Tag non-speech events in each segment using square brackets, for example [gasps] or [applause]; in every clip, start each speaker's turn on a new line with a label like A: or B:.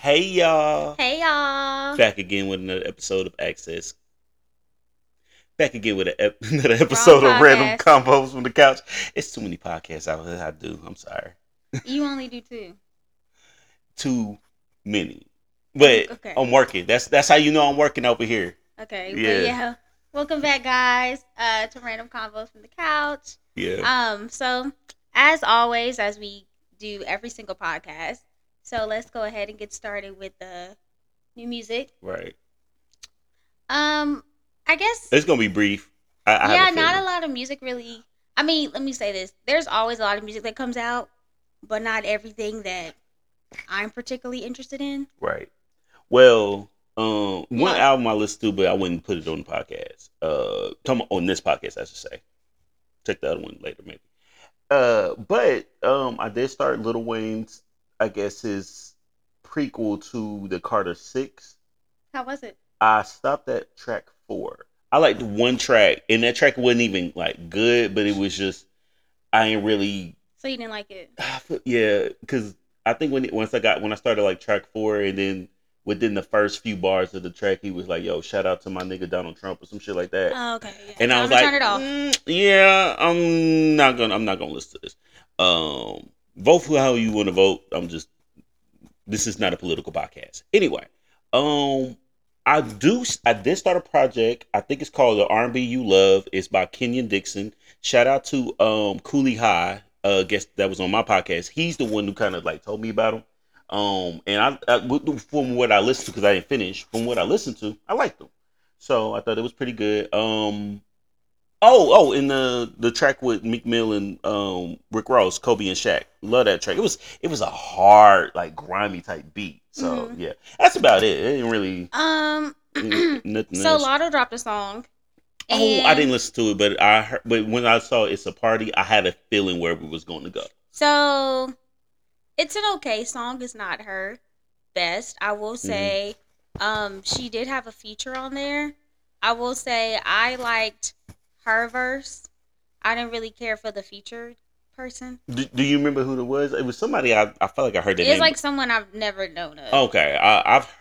A: Hey y'all.
B: Hey y'all.
A: Back again with another episode of Access. Back again with ep- [laughs] another episode of Random. Convos from the Couch. It's too many podcasts out there. I do. I'm sorry.
B: You only do two.
A: Too many. But
B: Okay.
A: I'm working. That's that's how you know I'm working over here.
B: Okay.
A: Yeah.
B: Yeah. Welcome back, guys, uh, to Random Convos from the Couch.
A: Yeah.
B: Um, so as always, as we do every single podcast, so let's go ahead and get started with the new music.
A: right.
B: Um, I guess
A: It's gonna be brief. I, I
B: yeah,
A: a
B: not a lot of music really. I mean, let me say this: there's always a lot of music that comes out, but not everything that I'm particularly interested in.
A: Right. Well, um, one
B: What?
A: album I listened to, but I wouldn't put it on the podcast. Uh, come on this podcast, I should say. Check the other one later, maybe. Uh, but um, I did start Lil Wayne's. I guess his prequel to the Carter Six.
B: How was it?
A: I stopped at track four. I liked one track, and that track wasn't even like good, but it was just I ain't really
B: So you didn't like it? [sighs]
A: Yeah, because I think when it, once I got when I started like track four, and then within the first few bars of the track, he was like, "Yo, shout out to my nigga Donald Trump" or some shit like that.
B: Oh, okay. Yeah.
A: and I
B: Time
A: was like,
B: turn it off.
A: "Mm, "Yeah, I'm not gonna, I'm not gonna listen to this." Um, vote for how you want to vote. I'm just, this is not a political podcast. Anyway, um, I do, I did start a project. I think it's called the R&B You Love. It's by Kenyon Dixon. Shout out to um Cooley High. Uh, guest that was on my podcast. He's the one who kind of like told me about him. Um, and I, I from what I listened to because I didn't finish. From what I listened to, I liked them. So I thought it was pretty good. Um, oh, oh, and the the track with Meek Mill and um Rick Ross, Kobe and Shaq. Love that track. It was it was a hard, like grimy type beat. So
B: Mhm.
A: yeah, that's about it. It didn't really
B: Um. [clears throat]
A: nothing
B: so
A: else.
B: Latto dropped a song.
A: Oh, I didn't listen to it, but I heard, but when I saw it's a party, I had a feeling where it was going to go.
B: So it's an okay song. It's not her best. I will
A: Mm-hmm.
B: say, um, she did have a feature on there. I will say I liked her verse. I didn't really care for the featured person.
A: Do, do you remember who it was? It was somebody I I felt like I heard that
B: It's
A: name.
B: like someone I've never known of.
A: okay, I, I've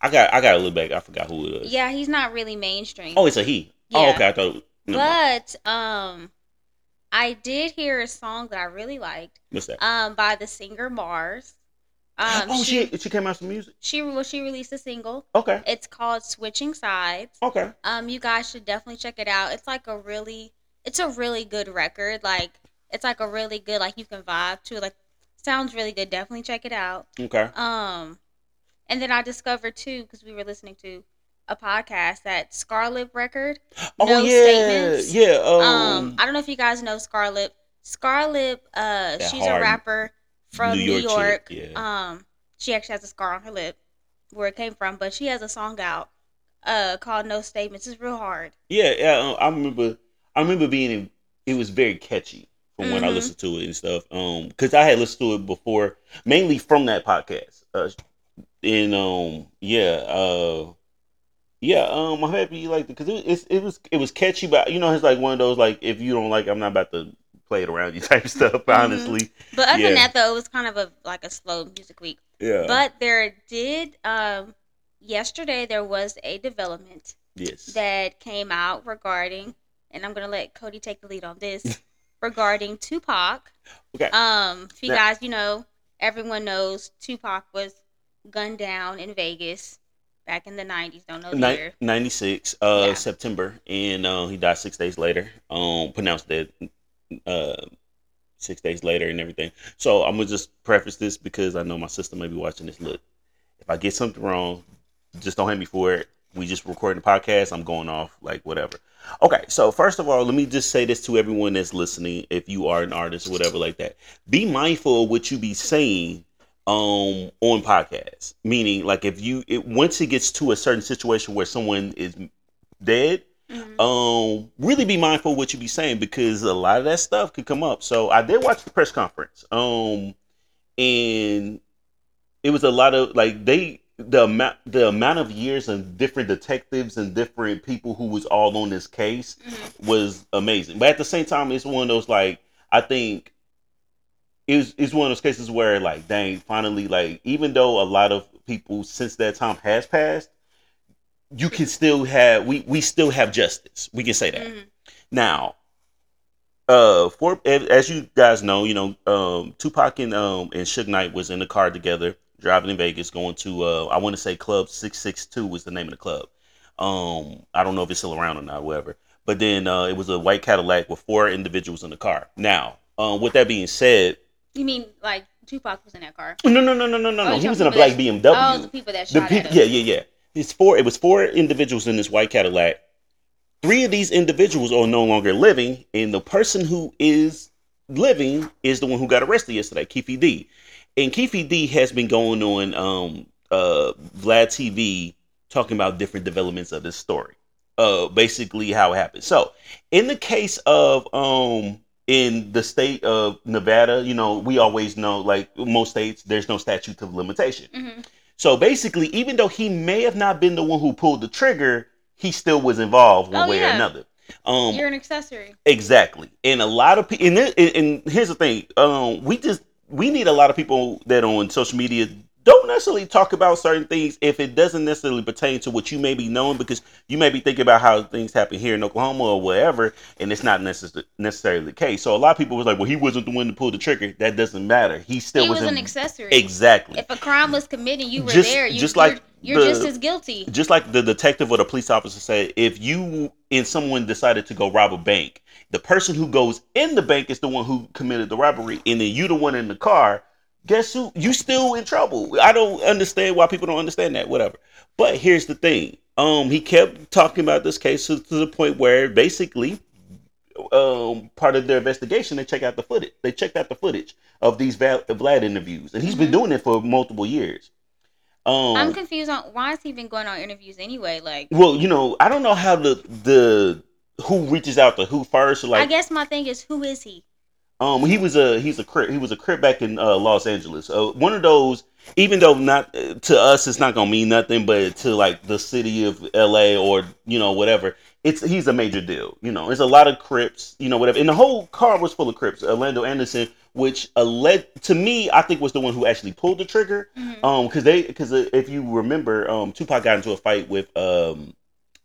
A: I got I got a little back. I forgot who it was.
B: Yeah, he's not really mainstream.
A: Oh, it's a he. Oh, okay. I thought. mind.
B: but um, I did hear a song that I really liked.
A: What's that?
B: Um, by the singer Mars. Um,
A: oh,
B: she
A: she she came out some music.
B: she well, she released a single.
A: Okay.
B: It's called Switching Sides.
A: Okay.
B: Um, you guys should definitely check it out. It's like a really, it's a really good record. Like it's like a really good, like you can vibe to. Like sounds really good. Definitely check it out.
A: Okay.
B: Um, and then I discovered too because we were listening to a podcast that Scar Lip record.
A: Oh
B: No
A: yeah.
B: Statements.
A: Yeah. Um.
B: Um, I don't know if you guys know Scar Lip. Scarlet, uh, she's a rapper from
A: New
B: New
A: York
B: York.
A: chick, yeah.
B: Um, she actually has a scar on her lip, where it came from. But she has a song out, uh, called "No Statements." It's real hard.
A: yeah. Yeah. um, I remember. I remember being. It was very catchy from when I
B: Mhm.
A: listened to it and stuff. Um, because I had listened to it before, mainly from that podcast. Uh, and um, yeah. Uh. Yeah, um, I'm happy you liked it because it, it's it was it was catchy, but you know, it's like one of those like if you don't like, it, I'm not about to play it around you [laughs] type stuff. Honestly,
B: But other
A: Yeah.
B: than that, though, it was kind of a like a slow music week.
A: yeah.
B: But there did um yesterday there was a development
A: yes,
B: that came out regarding, and I'm gonna let Cody take the lead on this [laughs] regarding Tupac.
A: Okay.
B: Um, if you
A: Now-
B: guys, you know, everyone knows Tupac was gunned down in Vegas back in the '90s. Don't know the year.
A: 96 uh
B: Yeah.
A: September and uh, he died 6 days later um pronounced dead uh 6 days later and everything. So I'm to just preface this because I know my sister may be watching this. Look if I get something wrong just don't hate me for it. We just recording the podcast. I'm going off like whatever. Okay so first of all let me just say this to everyone that's listening if you are an artist or whatever like that. Be mindful of what you be saying um on podcasts meaning like if you it once it gets to a certain situation where someone is dead
B: Mhm.
A: um really be mindful of what you be saying because a lot of that stuff could come up so i did watch the press conference um and it was a lot of like they the amount the amount of years and different detectives and different people who was all on this case
B: Mhm.
A: was amazing but at the same time it's one of those like i think it's, it's one of those cases where like dang finally like even though a lot of people since that time has passed you can still have we we still have justice. We can say that.
B: Mhm.
A: now uh for as you guys know you know um tupac and um and Suge knight was in the car together driving in vegas going to uh i want to say club 662 was the name of the club. Um i don't know if it's still around or not whatever. But then uh it was a white cadillac with four individuals in the car. Now um with that being said
B: You mean like Tupac was in that car?
A: no no no no no no
B: Oh,
A: no he was in a black bmw
B: Oh, the people that
A: the
B: shot
A: people,
B: at
A: yeah, yeah, yeah. It's four. It was four individuals in this white Cadillac. Three of these individuals are no longer living, and the person who is living is the one who got arrested yesterday, Keefe D. And Keefe D has been going on um, uh, Vlad TV talking about different developments of this story. Uh, basically how it happened. So, in the case of um, in the state of Nevada, you know, we always know, like most states, there's no statute of limitation.
B: hmm
A: So basically, even though he may have not been the one who pulled the trigger, he still was involved one
B: Oh,
A: way or another. Um,
B: You're an accessory.
A: exactly. And a lot of people, and, and, and here's the thing: um, we just we need a lot of people that on social media don't necessarily talk about certain things if it doesn't necessarily pertain to what you may be knowing, because you may be thinking about how things happen here in Oklahoma or wherever, and it's not necess- necessarily the case. So a lot of people was like, "Well, he wasn't the one to pull the trigger." That doesn't matter. He still
B: He was
A: in-
B: an accessory.
A: exactly.
B: If a crime was committed, you were
A: Just-
B: there. You,
A: just like
B: you're, you're just as guilty.
A: just like the detective or the police officer said, if you and someone decided to go rob a bank, the person who goes in the bank is the one who committed the robbery, and then you the one in the car. Guess who? You still in trouble. I don't understand why people don't understand that. Whatever. But here's the thing. Um, he kept talking about this case to, to the point where basically, um, part of their investigation, they check out the footage. They checked out the footage of these Vlad interviews, and he's been
B: Mhm.
A: doing it for multiple years. Um,
B: I'm confused on why is he been going on interviews anyway? Like,
A: Well, you know, I don't know how the the who reaches out to who first. Like, I
B: guess my thing is, who is he?
A: Um, he was a he's a crip. He was a crip back in uh, Los Angeles. Uh, one of those, even though not uh, to us, it's not gonna mean nothing, but to like the city of L.A. or you know whatever, it's he's a major deal. You know, there's a lot of crips. You know, whatever, and the whole car was full of crips. Orlando Anderson, which uh, led to me, I think was the one who actually pulled the trigger.
B: Mhm.
A: Um, because they, because if you remember, um, Tupac got into a fight with um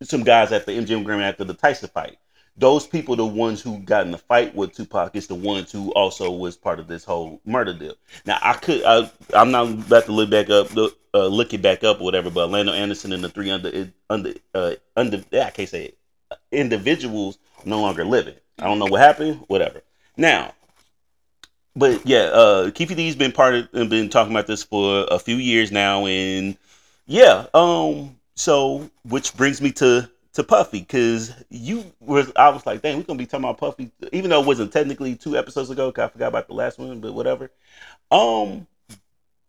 A: some guys at the MGM Grand after the Tyson fight. Those people, the ones who got in the fight with Tupac, is the ones who also was part of this whole murder deal. Now, I could, I, I'm not about to look back up, look, uh, look it back up or whatever. But Lando Anderson and the three under, under, uh, under, I can't say it. Individuals no longer living. I don't know what happened. Whatever. Now, but yeah, uh Keefe D's been part of been talking about this for a few years now, and yeah, um, so which brings me to to Puffy because you was I was like, dang, we're gonna be talking about Puffy, even though it wasn't technically two episodes ago. 'cause I forgot about the last one, but whatever. Um,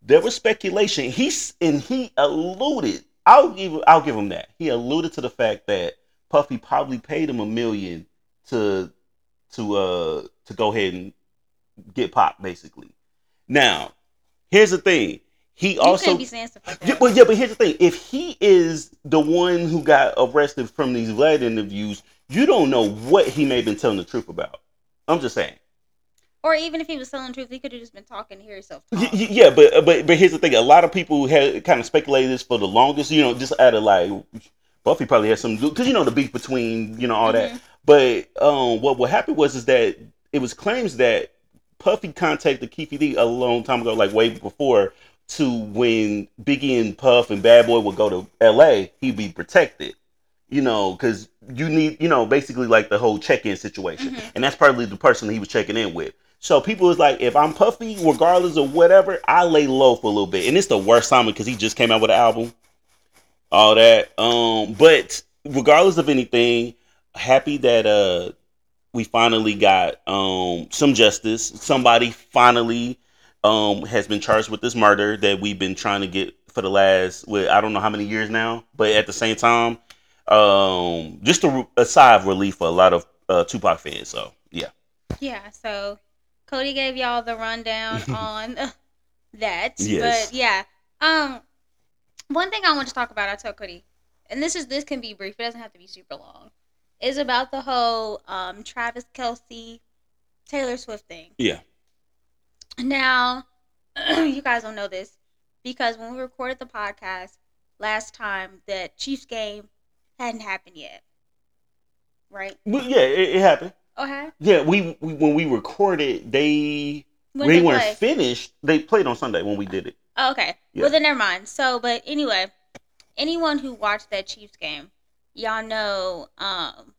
A: there was speculation. He's and he alluded. I'll give I'll give him that. He alluded to the fact that Puffy probably paid him a million to to uh to go ahead and get popped, basically. Now, here's the thing. He also
B: can't be saying stuff like
A: yeah, but yeah, but here's the thing. If he is the one who got arrested from these Vlad interviews, you don't know what he may have been telling the truth about. I'm just saying.
B: Or even if he was telling the truth, he could have just been talking to hear himself talk.
A: Yeah, but but but here's the thing. A lot of people had kind of speculated this for the longest. You know, just out of like Puffy probably had some because you know the beef between you know all that.
B: Mhm.
A: But um, what what happened was is that it was claims that Puffy contacted Keefe D a long time ago, like way before, to when Biggie and Puff and Bad Boy would go to L.A., he'd be protected. You know, because you need, you know, basically like the whole check-in situation,
B: Mhm.
A: and that's probably the person he was checking in with. So people was like, if I'm Puffy, regardless of whatever, I lay low for a little bit, and it's the worst time because he just came out with an album, all that. Um, but regardless of anything, happy that uh we finally got um some justice. Somebody finally um has been charged with this murder that we've been trying to get for the last with I don't know how many years now, but at the same time, um just a, a sigh of relief for a lot of uh, Tupac fans. So yeah,
B: Yeah, so Cody gave y'all the rundown [laughs] on that.
A: Yes.
B: But yeah. Um one thing I want to talk about, I told Cody, and this is this can be brief, it doesn't have to be super long, is about the whole um Travis Kelce Taylor Swift thing.
A: yeah,
B: Now, [clears throat] you guys don't know this because when we recorded the podcast last time, the Chiefs game hadn't happened yet. Right?
A: But yeah, it, it happened.
B: Okay.
A: Yeah, we, we when we recorded, they
B: When
A: we
B: they
A: weren't
B: play.
A: finished. They played on Sunday when we did it.
B: Oh, okay.
A: Yeah.
B: Well, then never mind. So, but anyway, anyone who watched that Chiefs game, y'all know um,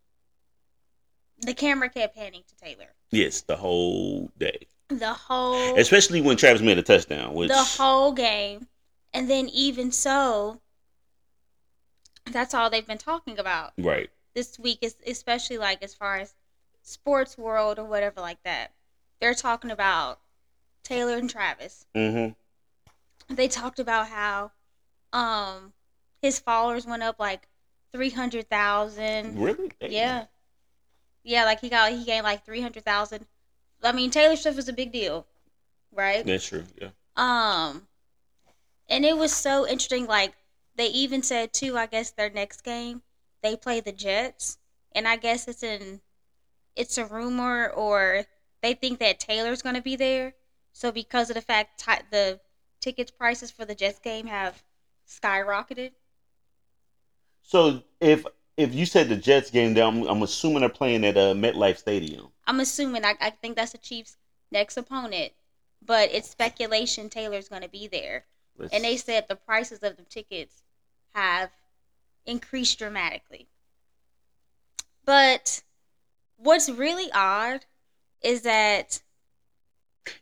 B: the camera kept panning to Taylor
A: Yes, the whole day,
B: the whole
A: especially when Travis made a touchdown. Which
B: the whole game, and then even so, that's all they've been talking about
A: right,
B: this week. Is especially like as far as sports world or whatever like that. They're talking about Taylor and Travis.
A: mm-hmm.
B: they talked about how um his followers went up like 300,000.
A: really, Damn.
B: Yeah. Yeah, like he got he gained like 300,000. I mean, Taylor Swift is a big deal, right?
A: that's true. Yeah,
B: Um and it was so interesting like they even said too, I guess their next game, they play the Jets, and I guess it's in it's a rumor or they think that Taylor's going to be there. So because of the fact ti the tickets prices for the Jets game have skyrocketed.
A: So if if you said the Jets game, then I'm, I'm assuming they're playing at uh, MetLife Stadium.
B: I'm assuming I, I think that's the Chiefs' next opponent, but it's speculation Taylor's going to be there.
A: Let's-
B: And they said the prices of the tickets have increased dramatically. But what's really odd is that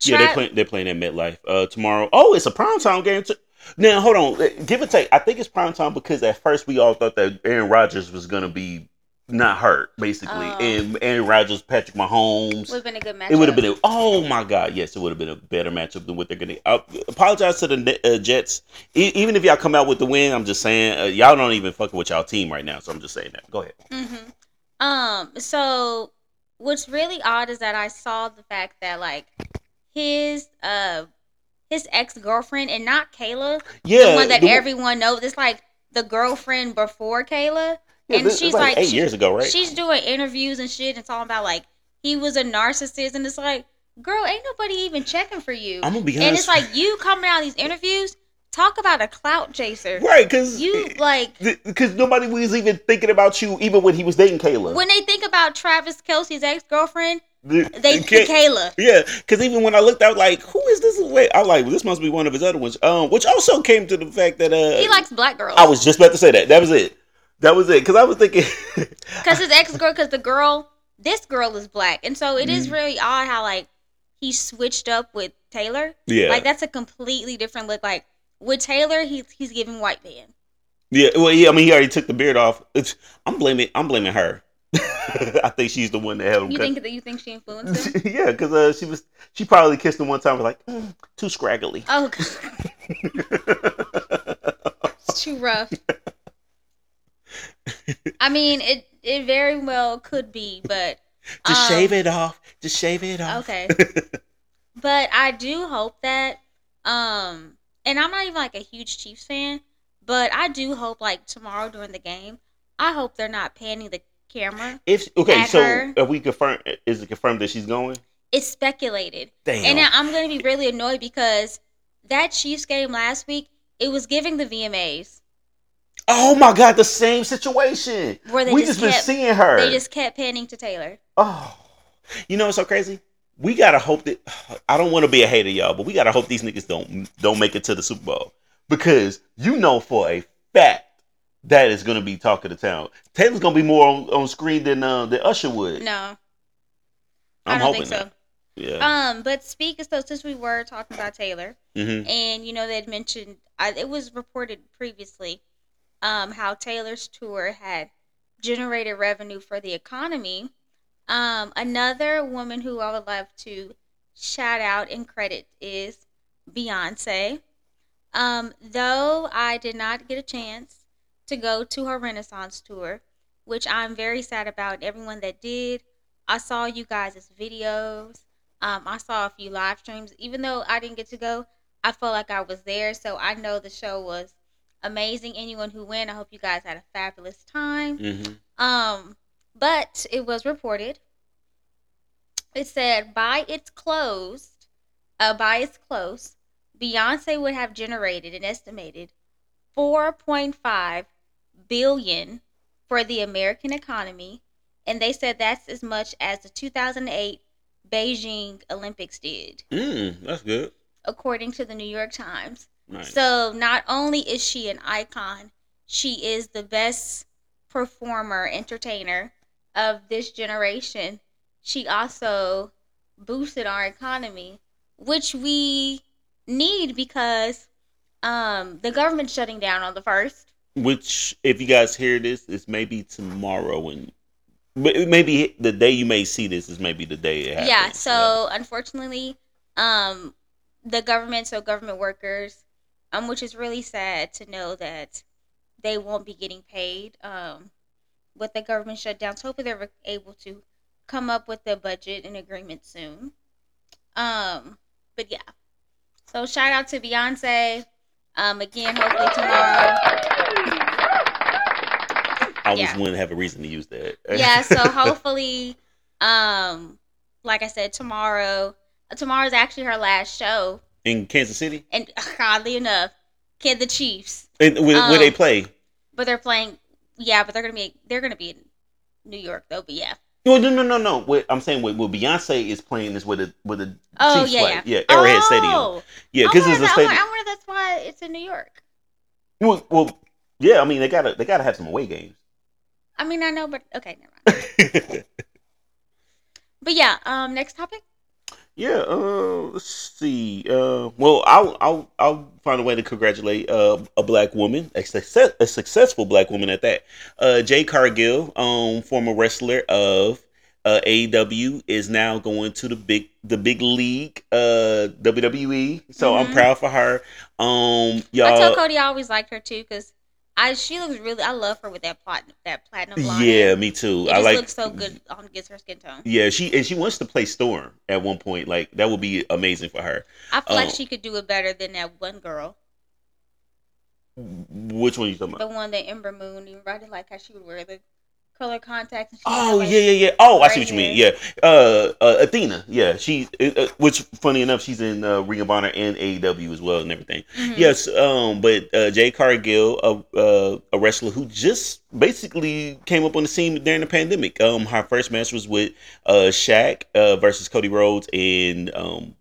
A: yeah, they're playing they're playing at MetLife uh, tomorrow. Oh, it's a primetime game. Too. Now hold on, give or take. I think it's primetime because at first we all thought that Aaron Rodgers was gonna be not hurt, basically,
B: Oh.
A: and Aaron Rodgers, Patrick Mahomes.
B: would have been a good matchup.
A: It would have been a, oh my god, yes, it would have been a better matchup than what they're gonna. Apologize to the uh, Jets. E- even if y'all come out with the win, I'm just saying uh, y'all don't even fucking with y'all team right now. So I'm just saying that. Go ahead.
B: hmm Um. So what's really odd is that I saw the fact that like his uh his ex girlfriend and not Kayla,
A: Yeah,
B: the one that
A: the-
B: everyone knows. It's like the girlfriend before Kayla,
A: yeah,
B: and
A: this-
B: she's
A: like,
B: like-
A: eight
B: she-
A: years ago, right?
B: she's doing interviews and shit and talking about like he was a narcissist, and it's like, girl, ain't nobody even checking for you.
A: I'm gonna be honest.
B: and it's like you coming out of these interviews, talk about a clout chaser.
A: right, because
B: You like
A: because nobody was even thinking about you, even when he was dating Kayla.
B: when they think about Travis Kelce's ex girlfriend,
A: The-
B: they
A: the
B: think Kayla.
A: Yeah, because even when I looked out, like, who is this? Wait, I was like, well, this must be one of his other ones. Um, which also came to the fact that uh,
B: He likes black girls.
A: I was just about to say that. That was it. That was it. Because I was thinking, [laughs]
B: Because his ex girl, because the girl, this girl is black. And so it
A: Mm.
B: is really odd how, like, he switched up with Taylor.
A: yeah,
B: Like, that's a completely different look. Like, with Taylor, he's, he's giving white man.
A: yeah. Well, yeah. I mean, he already took the beard off. It's, I'm blaming. I'm blaming her. [laughs] I think she's the one that held him.
B: You think that you think she influenced him? [laughs]
A: yeah, because uh, she was. She probably kissed him one time. Was like, mm, too scraggly.
B: Oh, God. it's too rough. [laughs] I mean, it it very well could be, but
A: Just
B: um,
A: shave it off. Just shave it off.
B: Okay. [laughs] but I do hope that um and I'm not even like a huge Chiefs fan, but I do hope like tomorrow during the game, I hope they're not panning the camera.
A: If okay, so
B: her.
A: are we confirm? Is it confirmed that she's going?
B: It's speculated.
A: Damn.
B: And I'm going to be really annoyed because that Chiefs game last week, it was giving the VMAs
A: oh my god, the same situation.
B: where they
A: we
B: just,
A: just been seeing her.
B: they just kept panning to Taylor.
A: Oh, you know what's so crazy? We gotta hope that [sighs] I don't want to be a hater, y'all, but we gotta hope these niggas don't don't make it to the Super Bowl because you know for a fact that is gonna be talk of the town. Taylor's gonna be more on, on screen than uh, than Usher would.
B: No,
A: I'm
B: I don't
A: hoping
B: think so.
A: that. Yeah.
B: Um, but speaking so since we were talking about Taylor,
A: hmm
B: and you know they had mentioned I, it was reported previously um, how Taylor's tour had generated revenue for the economy. Um, another woman who I would love to shout out and credit is Beyonce. Um, though I did not get a chance to go to her Renaissance tour, which I'm very sad about. Everyone that did, I saw you guys' videos. Um, I saw a few live streams. Even though I didn't get to go, I felt like I was there. So I know the show was amazing. Anyone who went, I hope you guys had a fabulous time.
A: hmm
B: Um, but it was reported. It said by its closed, uh, by its close, Beyonce would have generated an estimated 4.5 billion for the American economy, and they said that's as much as the 2008 Beijing Olympics did,
A: Mm, that's good.
B: according to the New York Times. So not only is she an icon, she is the best performer, entertainer of this generation. She also boosted our economy, which we need because um, the government's shutting down on the first.
A: Which, if you guys hear this, is maybe tomorrow, and maybe the day you may see this is maybe the day it happens.
B: Yeah. So unfortunately, um, the government, so government workers, um, which is really sad to know that they won't be getting paid. Um, with the government shutdown, so hopefully they're able to come up with a budget and agreement soon. Um, but yeah. So shout out to Beyonce. Um, again, hopefully tomorrow.
A: I always
B: yeah.
A: to have a reason to use that.
B: yeah so [laughs] hopefully um like i said tomorrow tomorrow's actually her last show
A: in Kansas City,
B: and oddly enough kid the chiefs
A: and where, where they
B: Um,
A: play.
B: but they're playing yeah but they're gonna be they're gonna be in new york though but yeah
A: No, no, no, no, no. What I'm saying, what, what Beyonce is playing is with a with a
B: oh
A: Chiefs
B: yeah
A: play.
B: yeah
A: yeah, Arrowhead Stadium.
B: oh,
A: Yeah, because it's a stadium.
B: wonder- I wonder that's why it's in new york
A: Well, well, yeah. I mean, they gotta they gotta have some away games.
B: i mean i know but okay never mind [laughs] but yeah um next topic
A: yeah. Uh, let's see. Uh, well, I'll I'll I'll find a way to congratulate uh, a black woman, a success a successful black woman at that. Uh, Jade Cargill, um, former wrestler of uh, AEW, is now going to the big the big league, uh, WWE. So I'm
B: Mhm.
A: proud for her. Um, y'all.
B: I told cody i always liked her too because I she looks really I love her with that platinum that platinum blonde
A: Yeah, me too.
B: It
A: I like.
B: looks so good on gets her skin tone.
A: Yeah, she and she wants to play Storm at one point. Like that would be amazing for her.
B: I feel like
A: Oh.
B: she could do it better than that one girl,
A: Which one you talking about?
B: the one that Ember Moon. You right like how she would wear the color contacts. And she
A: Oh yeah, yeah, yeah. Oh, I see what you mean. Yeah, uh, uh, Athena. Yeah, she. Uh, which funny enough, she's in uh, Ring of Honor and AEW as well and everything.
B: mhm.
A: Yes, um, but uh, Jade Cargill, a, uh, a wrestler who just basically came up on the scene during the pandemic. Um, her first match was with uh, Shaq uh, versus Cody Rhodes and um,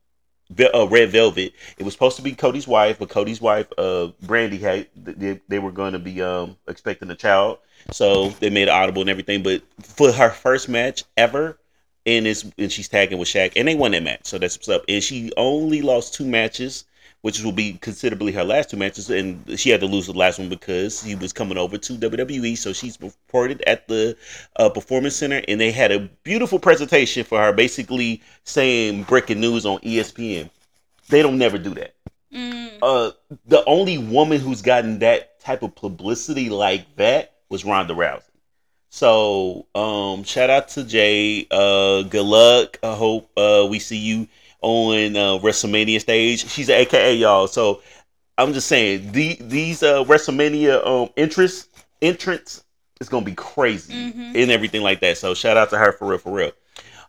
A: uh, Red Velvet. It was supposed to be Cody's wife, but Cody's wife, uh, Brandy, had they, they were going to be um, expecting a child, so they made it audible and everything. But for her first match ever. And it's and she's tagging with Shaq, and they won that match, so that's what's up. And she only lost two matches, which will be considerably her last two matches, and she had to lose the last one because he was coming over to WWE. So she's reported at the uh, Performance Center, and they had a beautiful presentation for her, basically saying breaking news on ESPN. They don't never do that.
B: Mm.
A: Uh, the only woman who's gotten that type of publicity like that was Ronda Rousey. So, um, shout out to Jay. Uh, good luck. I hope uh, we see you on uh, WrestleMania stage. She's an AKA y'all. So, I'm just saying the, these uh, WrestleMania um entrance entrance is gonna be crazy
B: Mhm.
A: and everything like that. So, shout out to her for real, for real.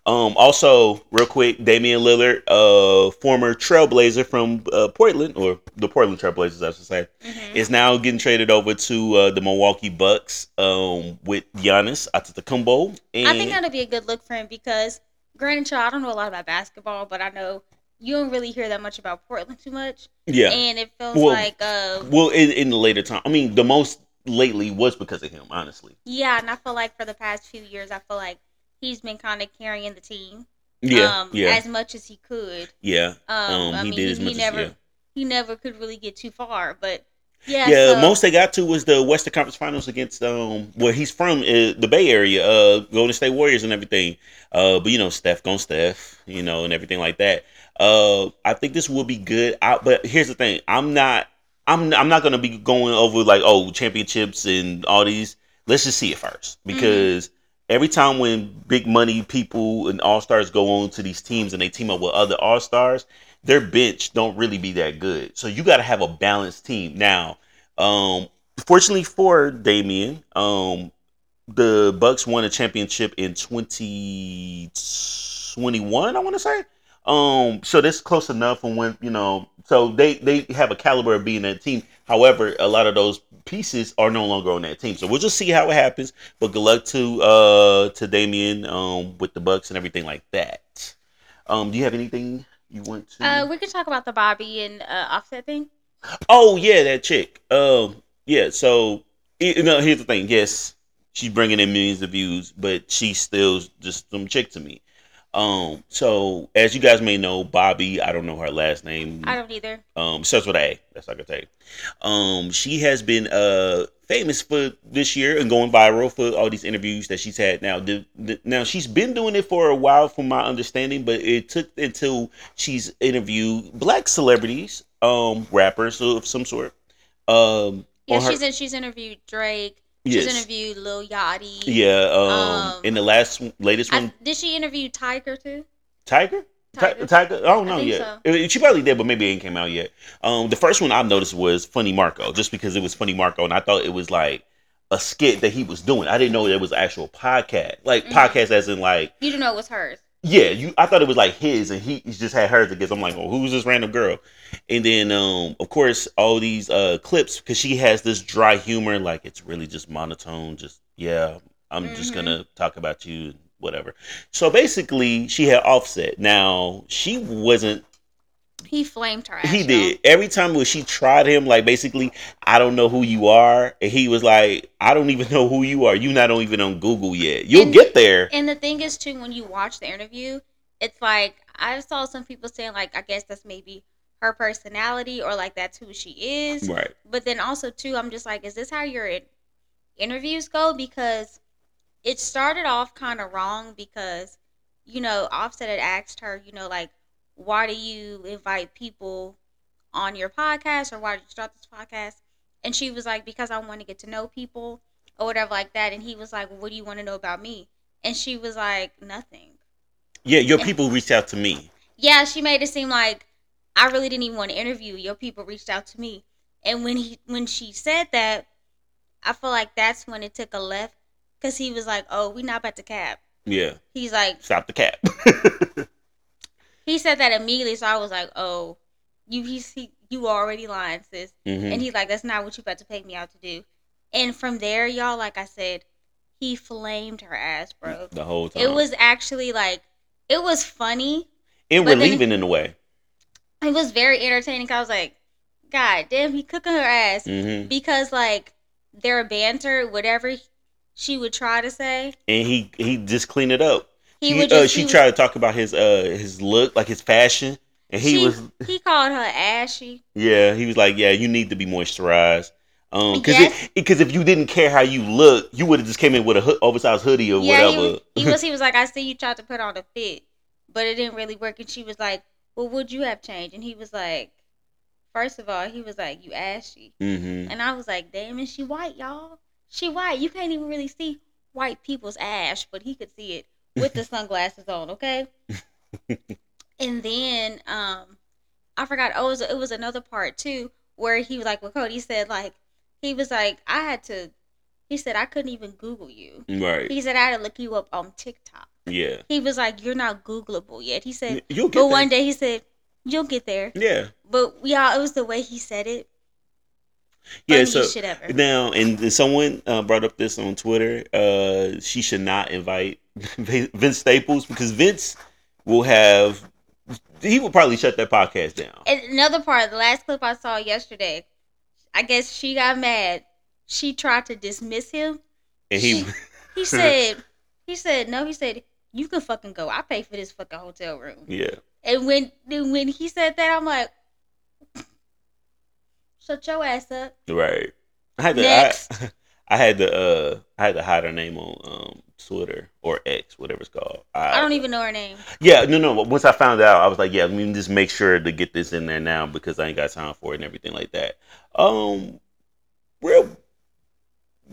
A: Um, also, real quick, Damian Lillard, uh, former Trailblazer from uh, Portland, or the Portland Trailblazers, I should say,
B: Mhm.
A: is now getting traded over to uh, the Milwaukee Bucks um, with Giannis Antetokounmpo. And
B: I think that'll be a good look for him because, granted, y'all, I don't know a lot about basketball, but I know you don't really hear that much about Portland too much,
A: yeah,
B: and it feels
A: Well,
B: like, uh,
A: well, in, in the later time, I mean, the most lately was because of him, honestly.
B: yeah, and I feel like for the past few years, I feel like he's been kind of carrying the team,
A: Yeah,
B: um,
A: yeah,
B: as much as he could.
A: yeah.
B: Um,
A: Um,
B: I
A: he
B: mean,
A: did as
B: he,
A: much
B: he
A: as
B: never,
A: yeah.
B: he never could really get too far, but yeah,
A: Yeah,
B: so-
A: most they got to was the Western Conference Finals against um where he's from, uh, the Bay Area, uh, Golden State Warriors and everything. Uh, but you know, Steph gone Steph, you know, and everything like that. Uh, I think this will be good. I, but here's the thing: I'm not, I'm, I'm not gonna be going over like oh championships and all these. Let's just see it first because every time when big money people and all stars go on to these teams and they team up with other all stars, their bench don't really be that good. So you got to have a balanced team. Now, um, fortunately for Damian, um, the Bucks won a championship in 2021, I want to say. Um, so that's close enough. And when you know, so they they have a caliber of being that team. However, a lot of those pieces are no longer on that team. So we'll just see how it happens. But good luck to uh to Damian um with the Bucks and everything like that. Um, do you have anything you want to?
B: Uh, we could talk about the Bobbi and uh, Offset thing.
A: Oh yeah, that chick. Um, yeah. So you know, here's the thing. Yes, she's bringing in millions of views, but she's still just some chick to me. Um, so as you guys may know, Bobbi, I don't know her last name.
B: I don't either.
A: Um, starts with A. That's all I can tell you. Um, she has been uh famous for this year and going viral for all these interviews that she's had. Now, the, the, now she's been doing it for a while, from my understanding, but it took until she's interviewed black celebrities, um, rappers of some sort. Um,
B: Yeah,
A: her-
B: she's in, she's interviewed Drake. She's
A: Yes.
B: interviewed Lil Yachty.
A: yeah. Um,
B: Um,
A: in the last latest
B: I,
A: one,
B: did she interview Tiger too?
A: Tiger.
B: Tiger.
A: Tiger. I don't know
B: I
A: yet. Uh, She probably did, but maybe it ain't came out yet. Um, the first one I noticed was Funny Marco, just because it was Funny Marco, and I thought it was like a skit that he was doing. I didn't know it was an actual podcast, like
B: Mhm.
A: podcast as in like
B: You didn't know it was hers.
A: Yeah. You, I thought it was like his, and he, he just had hers against. I'm like, well, who's this random girl? And then, um, of course, all these uh clips because she has this dry humor, like it's really just monotone. Just yeah, I'm just
B: Mhm.
A: gonna talk about you, whatever. So basically, she had Offset. Now she wasn't
B: He flamed her.
A: He did. Every time when she tried him, like basically, I don't know who you are, and he was like, I don't even know who you are. You not even on Google yet. You'll
B: And-
A: get there.
B: And the thing is too, when you watch the interview, it's like I saw some people saying like I guess that's maybe her personality or like that's who she is.
A: Right.
B: But then also too, I'm just like, is this how your interviews go? Because it started off kind of wrong because you know Offset had asked her, you know, like why do you invite people on your podcast or why did you start this podcast? And she was like, because I want to get to know people or whatever like that. And he was like, well, what do you want to know about me? And she was like, nothing.
A: Yeah, your people reached out to me.
B: Yeah, she made it seem like I really didn't even want to interview. Your people reached out to me, and when he when she said that, I feel like that's when it took a left because he was like, "Oh, we not about to cap."
A: Yeah.
B: He's like,
A: Stop the cap. [laughs]
B: he said that immediately, so I was like, "Oh, you he's he, you already lying, sis."
A: Mhm.
B: And he's like, "That's not what you about to pay me out to do." And from there, y'all, like I said, he flamed her ass, bro.
A: the whole time.
B: It was actually like, it was funny.
A: and relieving in a way.
B: It was very entertaining. I was like, God damn, he cooking her ass
A: hmm
B: because like their banter, whatever she would try to say,
A: And he he just cleaned it up.
B: He
A: He- uh, she
B: he,
A: tried to talk about his uh his look, like his fashion, and he
B: she-
A: was
B: He called her ashy.
A: yeah he was like yeah you need to be moisturized. Um, because
B: Yes.
A: because if you didn't care how you look, you would have just came in with a ho- oversized hoodie or
B: Yeah, he
A: whatever.
B: was, he was. He [laughs] was like, I see you tried to put on a fit, but it didn't really work. And she was like, Well, would you have changed? And he was like, First of all, he was like, You ashy.
A: hmm
B: And I was like, Damn, is she white, y'all? She white. You can't even really see white people's ash, but he could see it with the sunglasses on. Okay. [laughs] and then um, I forgot. Oh, it was, it was another part too where he was like, "Well, Cody said like he was like I had to." He said I couldn't even Google you.
A: Right.
B: He said I had to look you up on TikTok.
A: Yeah.
B: He was like, "You're not Googleable yet." He said,
A: You'll get
B: but
A: there.
B: one day he said, "You'll get there."
A: Yeah.
B: But y'all, it was the way he said it.
A: Yeah. So now, and then someone uh, brought up this on Twitter. Uh, she should not invite [laughs] Vince Staples because Vince will have. He will probably shut that podcast down.
B: And another part, the last clip I saw yesterday, I guess she got mad. She tried to dismiss him.
A: And he.
B: She- He [laughs] said, he said, no, he said, you can fucking go. I pay for this fucking hotel room.
A: yeah.
B: And when when he said that, I'm like, shut your ass up.
A: Right. I had to.
B: Next.
A: I, [laughs] I had to. Uh, I had to hide her name on um Twitter or X, whatever it's called.
B: I don't even know her name.
A: Yeah, no, no. Once I found out, I was like, yeah, let me just make sure to get this in there now because I ain't got time for it and everything like that. Um, real,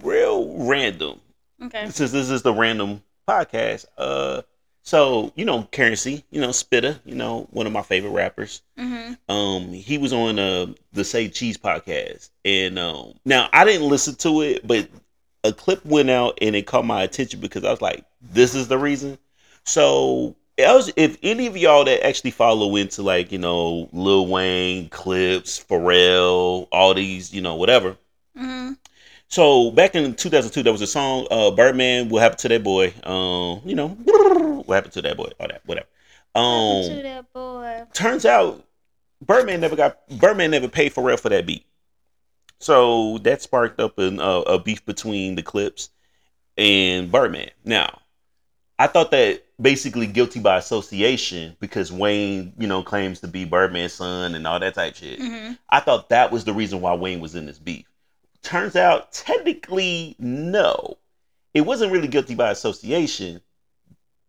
A: real random.
B: Okay.
A: Since this is the random podcast, uh, so you know, Curren$y, you know, Spitta, you know, one of my favorite rappers.
B: Mm-hmm.
A: Um, he was on uh the Say Cheese podcast, and um, now I didn't listen to it, but a clip went out and it caught my attention because I was like, this is the reason. So was, if any of y'all that actually follow into like you know Lil Wayne, Clipse, Pharrell, all these you know whatever.
B: Mm-hmm.
A: So back in 2002, there was a song, uh, "Birdman." What happened to that boy? Um, you know, what happened to that boy? All that, whatever. Um,
B: to that boy.
A: turns out Birdman never got Birdman never paid Pharrell for that beat. So that sparked up an, uh, a beef between the Clipse and Birdman. Now, I thought that basically guilty by association because Wayne, you know, claims to be Birdman's son and all that type shit.
B: Mm-hmm.
A: I thought that was the reason why Wayne was in this beef. Turns out, technically, no. It wasn't really guilty by association,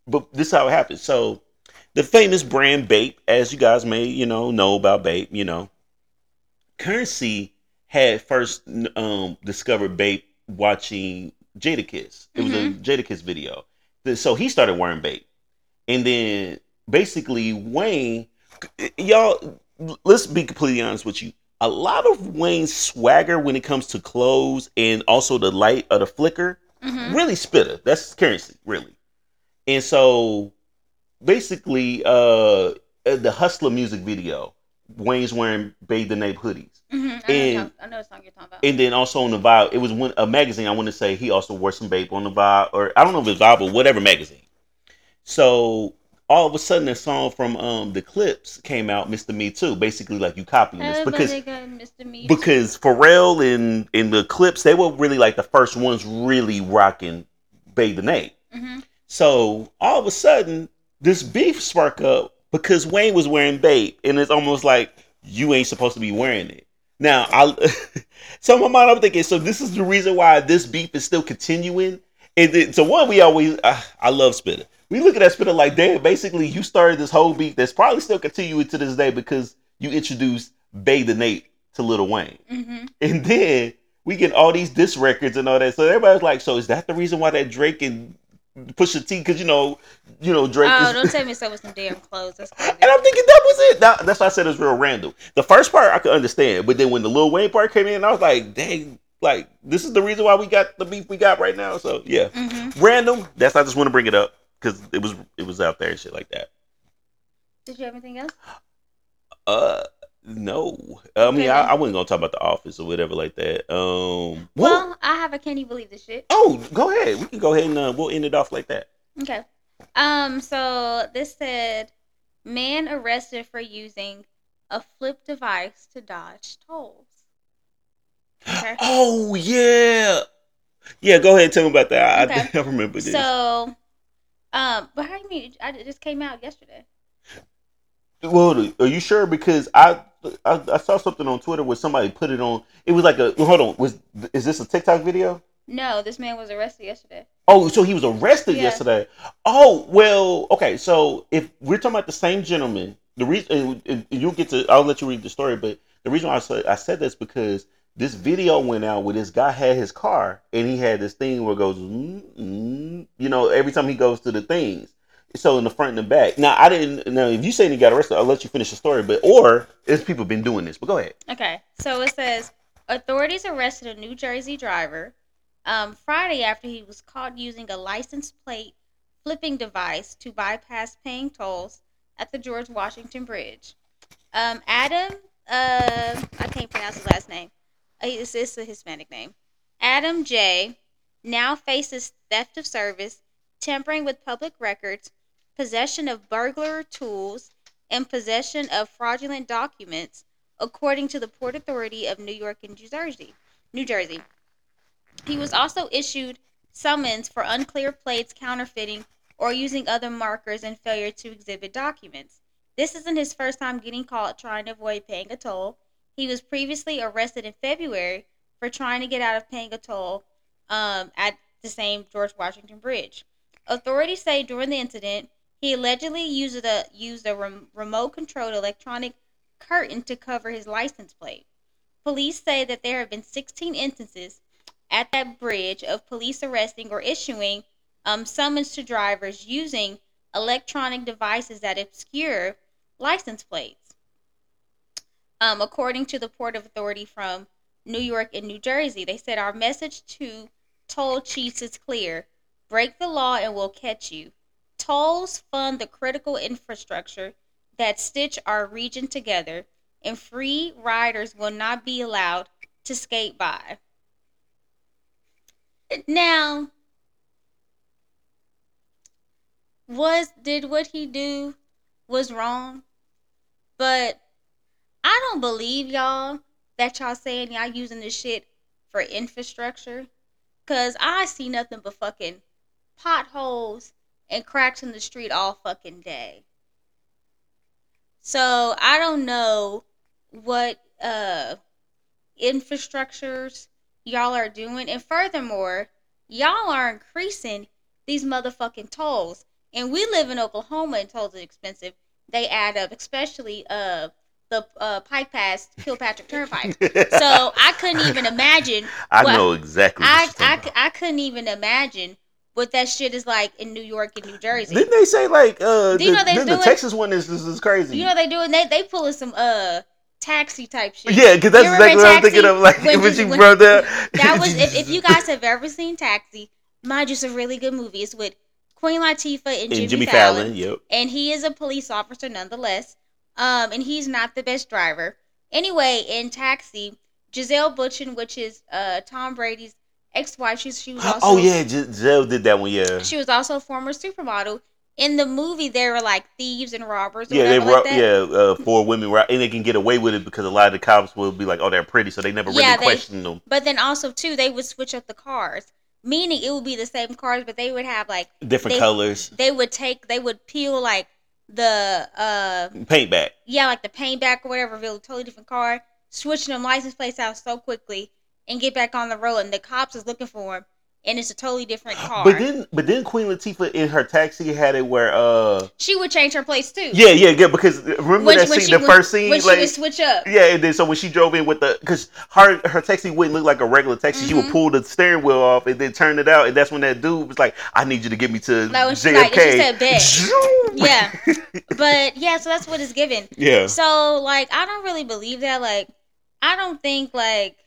A: but this is how it happened. So, the famous brand Bape, as you guys may, you know, know about Bape, you know, Curren$y had first um, discovered Bape watching Jadakiss. It was a Jadakiss video. So he started wearing Bape. And then basically Wayne, y'all, let's be completely honest with you. A lot of Wayne's swagger when it comes to clothes and also the light of the flicker,
B: Mm-hmm.
A: really Spitta. That's Curren$y, really. And so basically, uh the Hustler music video, Wayne's wearing Bathe the Nape hoodies.
B: Mm-hmm. I, know
A: And-
B: I know the song you're talking about.
A: And then also on the Vibe, it was one a magazine. I want to say he also wore some Bape on the Vibe, or I don't know if it's Vibe or whatever magazine. So all of a sudden, a song from um the Clipse came out, Mr. Me Too, basically like you copying this because
B: Mr. Me.
A: because Pharrell and in the Clipse they were really like the first ones really rocking Bathe the Nape.
B: hmm
A: So all of a sudden, this beef spark up because Wayne was wearing Bape, and it's almost like you ain't supposed to be wearing it. Now, I [laughs] so in my mind, I'm thinking, so this is the reason why this beef is still continuing. And then, so one, we always, uh, I love Spitta. We look at that Spitta like, damn, basically you started this whole beef that's probably still continuing to this day because you introduced Bay the Nate to Lil Wayne.
B: hmm
A: And then we get all these diss records and all that. So everybody's like, so is that the reason why that Drake and Pusha T? Because you know, you know Drake
B: Oh,
A: is.
B: don't tell me so with some damn clothes. That's [laughs] crazy.
A: and I'm thinking that was it. That, that's why I said it's real random. The first part I could understand, but then when the Lil Wayne part came in, I was like, dang, like this is the reason why we got the beef we got right now. So yeah,
B: hmm
A: random. That's I just want to bring it up because it was it was out there and shit like that.
B: Did you have anything else?
A: Uh. No, I mean I. I wouldn't gonna talk about the office or whatever like that. Um, well,
B: Well, I have a can you believe this shit?
A: oh, go ahead. We can go ahead and uh, we'll end it off like that.
B: Okay. Um, so this said man arrested for using a flip device to dodge tolls. Okay.
A: Oh yeah, yeah. Go ahead and tell me about that. I,
B: Okay.
A: I remember this.
B: So um but how do you mean I, just came out yesterday?
A: Well, are you sure? Because I, I I saw something on Twitter where somebody put it on. It was like a hold on. Was is this a TikTok video?
B: No, this man was arrested yesterday.
A: Oh, so he was arrested
B: Yeah.
A: yesterday. Oh well, okay. So if we're talking about the same gentleman, the reason you'll get to, I'll let you read the story. But the reason why I said I said this because this video went out where this guy had his car and he had this thing where it goes, mm, mm, you know, every time he goes to the things. So in the front and the back. Now I didn't. Now if you say he got arrested, I'll let you finish the story. But or is people been doing this? But go ahead.
B: Okay, so it says authorities arrested a New Jersey driver um, Friday after he was caught using a license plate flipping device to bypass paying tolls at the George Washington Bridge. Um, Adam, uh, I can't pronounce his last name. Uh, It's, it's a Hispanic name. Adam J. now faces theft of service, tampering with public records, possession of burglar tools, and possession of fraudulent documents according to the Port Authority of New York and New Jersey. New Jersey. He was also issued summons for unclear plates, counterfeiting, or using other markers and failure to exhibit documents. This isn't his first time getting caught trying to avoid paying a toll. He was previously arrested in February for trying to get out of paying a toll um, at the same George Washington Bridge. Authorities say during the incident, he allegedly used a used a rem- remote-controlled electronic curtain to cover his license plate. Police say that there have been 16 instances at that bridge of police arresting or issuing um, summons to drivers using electronic devices that obscure license plates. Um, according to the Port Authority from New York and New Jersey, they said our message to toll chiefs is clear: break the law and we'll catch you. Tolls fund the critical infrastructure that stitch our region together, and free riders will not be allowed to skate by. Now, was did what he do was wrong, but I don't believe y'all that y'all saying y'all using this shit for infrastructure, cause I see nothing but fucking potholes and cracks in the street all fucking day. So I don't know what uh infrastructures y'all are doing, and furthermore, y'all are increasing these motherfucking tolls. And we live in Oklahoma, and tolls are expensive. They add up, especially uh the uh, Pike Pass Kilpatrick Turnpike. [laughs] so I couldn't even imagine.
A: I
B: what-
A: know exactly.
B: I, I,
A: talking
B: I couldn't even imagine what that shit is like in New York and New Jersey.
A: Didn't they say like uh
B: Do you
A: the,
B: know they
A: the
B: do it-
A: Texas one is is, crazy?
B: You know they doing they they pulling some uh taxi type shit.
A: yeah, because that's exactly what I'm thinking of. Like
B: When [laughs]
A: when,
B: you- when-
A: brought that. [laughs]
B: That was if, if you [laughs] guys have ever seen Taxi, mind you, it's a really good movie. It's with Queen Latifah and,
A: and
B: Jimmy,
A: Jimmy
B: Fallon,
A: Fallon. Yep.
B: and he is a police officer nonetheless. Um, and he's not the best driver. Anyway, in Taxi, Gisele Bündchen, which is uh Tom Brady's ex-wife, she's she was [gasps] also
A: oh yeah, Gisele did that one. Yeah.
B: she was also a former supermodel. In the movie, they were like thieves and robbers. Or
A: Yeah, they ro-
B: like
A: yeah, uh, four women, ro- and they can get away with it because a lot of the cops will be like, "Oh, they're pretty," so they never really
B: they-
A: question them.
B: But then also too, they would switch up the cars, meaning it would be the same cars, but they would have like
A: Different
B: they-
A: colors,
B: they would take they would peel like the uh
A: paint back.
B: yeah like the paint back or whatever, reveal a totally different car, switching them license plates out so quickly and get back on the road, and the cops is looking for him, and it's a totally different car.
A: But then, but then Queen Latifah in her taxi had it where, uh,
B: she would change her place too.
A: yeah, yeah, yeah. Because remember
B: When-
A: that
B: when
A: scene,
B: she
A: the
B: would-
A: first scene,
B: when she
A: like,
B: would switch up.
A: yeah, and then so when she drove in with the, because her her taxi wouldn't look like a regular taxi. She would
B: Mhm.
A: pull the steering wheel off and then turn it out, and that's when that dude was like, "I need you to get me to
B: she
A: JFK."
B: like- she said, "Bet."
A: Zoom.
B: Yeah. [laughs] But yeah, so that's what it's given.
A: yeah.
B: So like I don't really believe that. Like I don't think like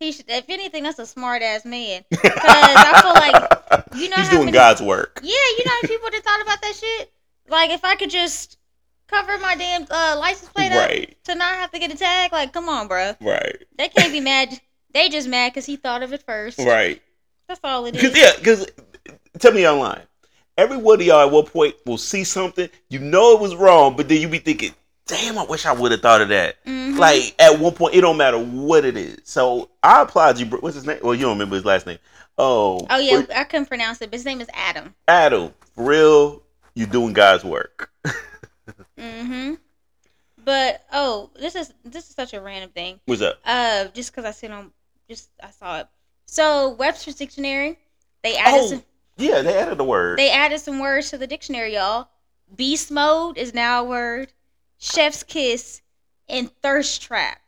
B: he should. If anything, that's a smart ass man. Because I feel like you know [laughs]
A: he's doing
B: many-
A: God's work.
B: Yeah, you know people that thought about that shit. Like if I could just cover my damn uh, license plate up
A: Right,
B: to not have to get a tag. Like come on, bro.
A: right,
B: They can't be mad. They just mad because he thought of it first.
A: right.
B: That's all it
A: Because
B: is.
A: yeah, because tell me online. Every one of y'all at one point will see something you know it was wrong, but then you be thinking, "Damn, I wish I would have thought of that."
B: Mhm.
A: Like at one point, it don't matter what it is. So I applaud you. What's his name? Well, you don't remember his last name. Oh,
B: Oh yeah, I couldn't pronounce it, but his name is Adam.
A: Adam. For real, you doing God's work. [laughs]
B: Mm-hmm. But oh, this is this is such a random thing.
A: What's up?
B: Uh, just because I sit on, just I saw it. So Webster's dictionary, they added
A: Oh,
B: some,
A: yeah, they added the word.
B: they added some words to the dictionary, y'all. Beast mode is now a word. Chef's kiss and thirst trap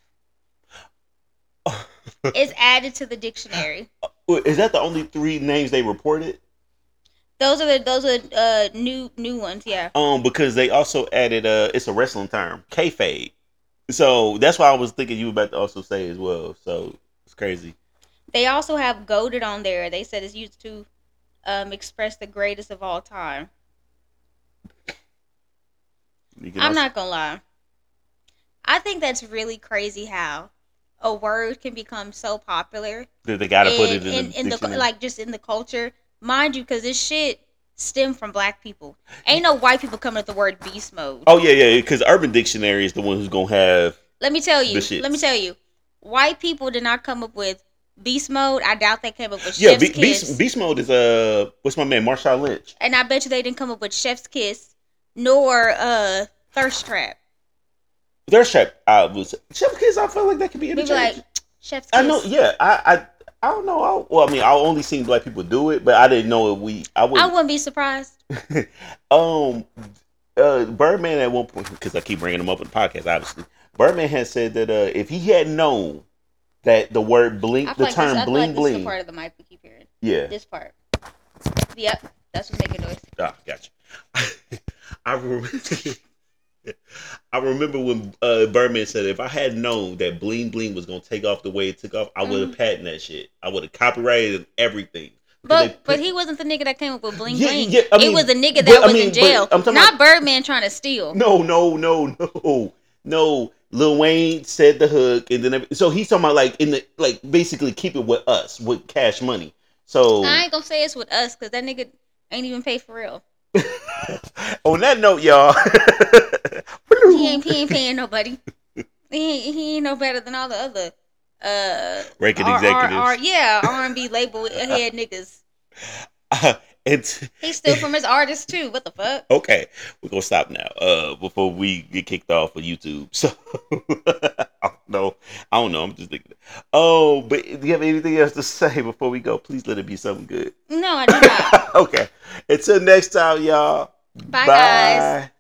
B: is added to the dictionary.
A: Is that the only three names they reported?
B: Those are the those are uh new new ones, yeah.
A: Um, because they also added uh, it's a wrestling term, kayfabe. So that's why I was thinking you were about to also say as well. So it's crazy.
B: They also have goaded on there. They said it's used to um express the greatest of all time.
A: You can
B: I'm
A: also-
B: not gonna lie. I think that's really crazy how a word can become so popular
A: that they gotta put it in,
B: in,
A: the,
B: in the like just in the culture, mind you, because this shit stem from black people. Ain't no white people coming up with the word beast mode.
A: Oh yeah, yeah. Because Urban Dictionary is the one who's gonna have.
B: Let me tell you. Let me tell you. White people did not come up with beast mode. I doubt they came up with
A: Yeah,
B: chef's
A: Be-
B: kiss.
A: Beast, Beast Mode is uh, what's my man, Marshawn Lynch.
B: and I bet you they didn't come up with chef's kiss nor uh thirst trap.
A: Their chef, I was Chef Kiss. I feel like that could be interchanged.
B: like chef's kiss.
A: I know. Yeah, I, I, I don't know. I, well, I mean, I only seen black people do it, but I didn't know if we. I would,
B: I
A: would.
B: wouldn't be surprised. [laughs]
A: um, uh, Birdman at one point because I keep bringing him up in the podcast. Obviously, Birdman has said that uh, if he had known that the word blink, the
B: like, this,
A: term
B: feel
A: bling
B: like this is the
A: bling,
B: part of the mic we keep hearing.
A: yeah,
B: This part. Yep, that's what's making noise.
A: Ah, gotcha. [laughs] I remember, [laughs] I remember when uh, Birdman said, "If I had known that Bling Bling was gonna take off the way it took off, I would have
B: Mhm.
A: patented that shit. I would have copyrighted everything.
B: But
A: they
B: but he wasn't the nigga that came up with bling
A: Yeah,
B: bling.
A: yeah, I mean,
B: it was the nigga that
A: but, I
B: was
A: mean,
B: in jail,
A: I'm talking
B: not
A: about-
B: Birdman trying to steal.
A: No, no, no, no, no. Lil Wayne said the hook, and then so he's talking about like in the like basically keep it with us with cash money. So
B: I ain't gonna say it's with us because that nigga ain't even paid for real. [laughs]
A: on that note, y'all.
B: He [laughs] ain't he ain't paying nobody. He ain't, he ain't no better than all the other uh
A: Record
B: R- R-
A: executives.
B: R- yeah R and B label head niggas. [laughs]
A: Uh, it's
B: He still from his artist too. What the fuck?
A: okay. We're gonna stop now. Uh, before we get kicked off of YouTube. So I. I don't know. I'm just thinking. Oh, but do you have anything else to [laughs] say before we go? Please let it be something good.
B: No, I do not. [laughs]
A: okay. Until next time, y'all.
B: Bye, guys.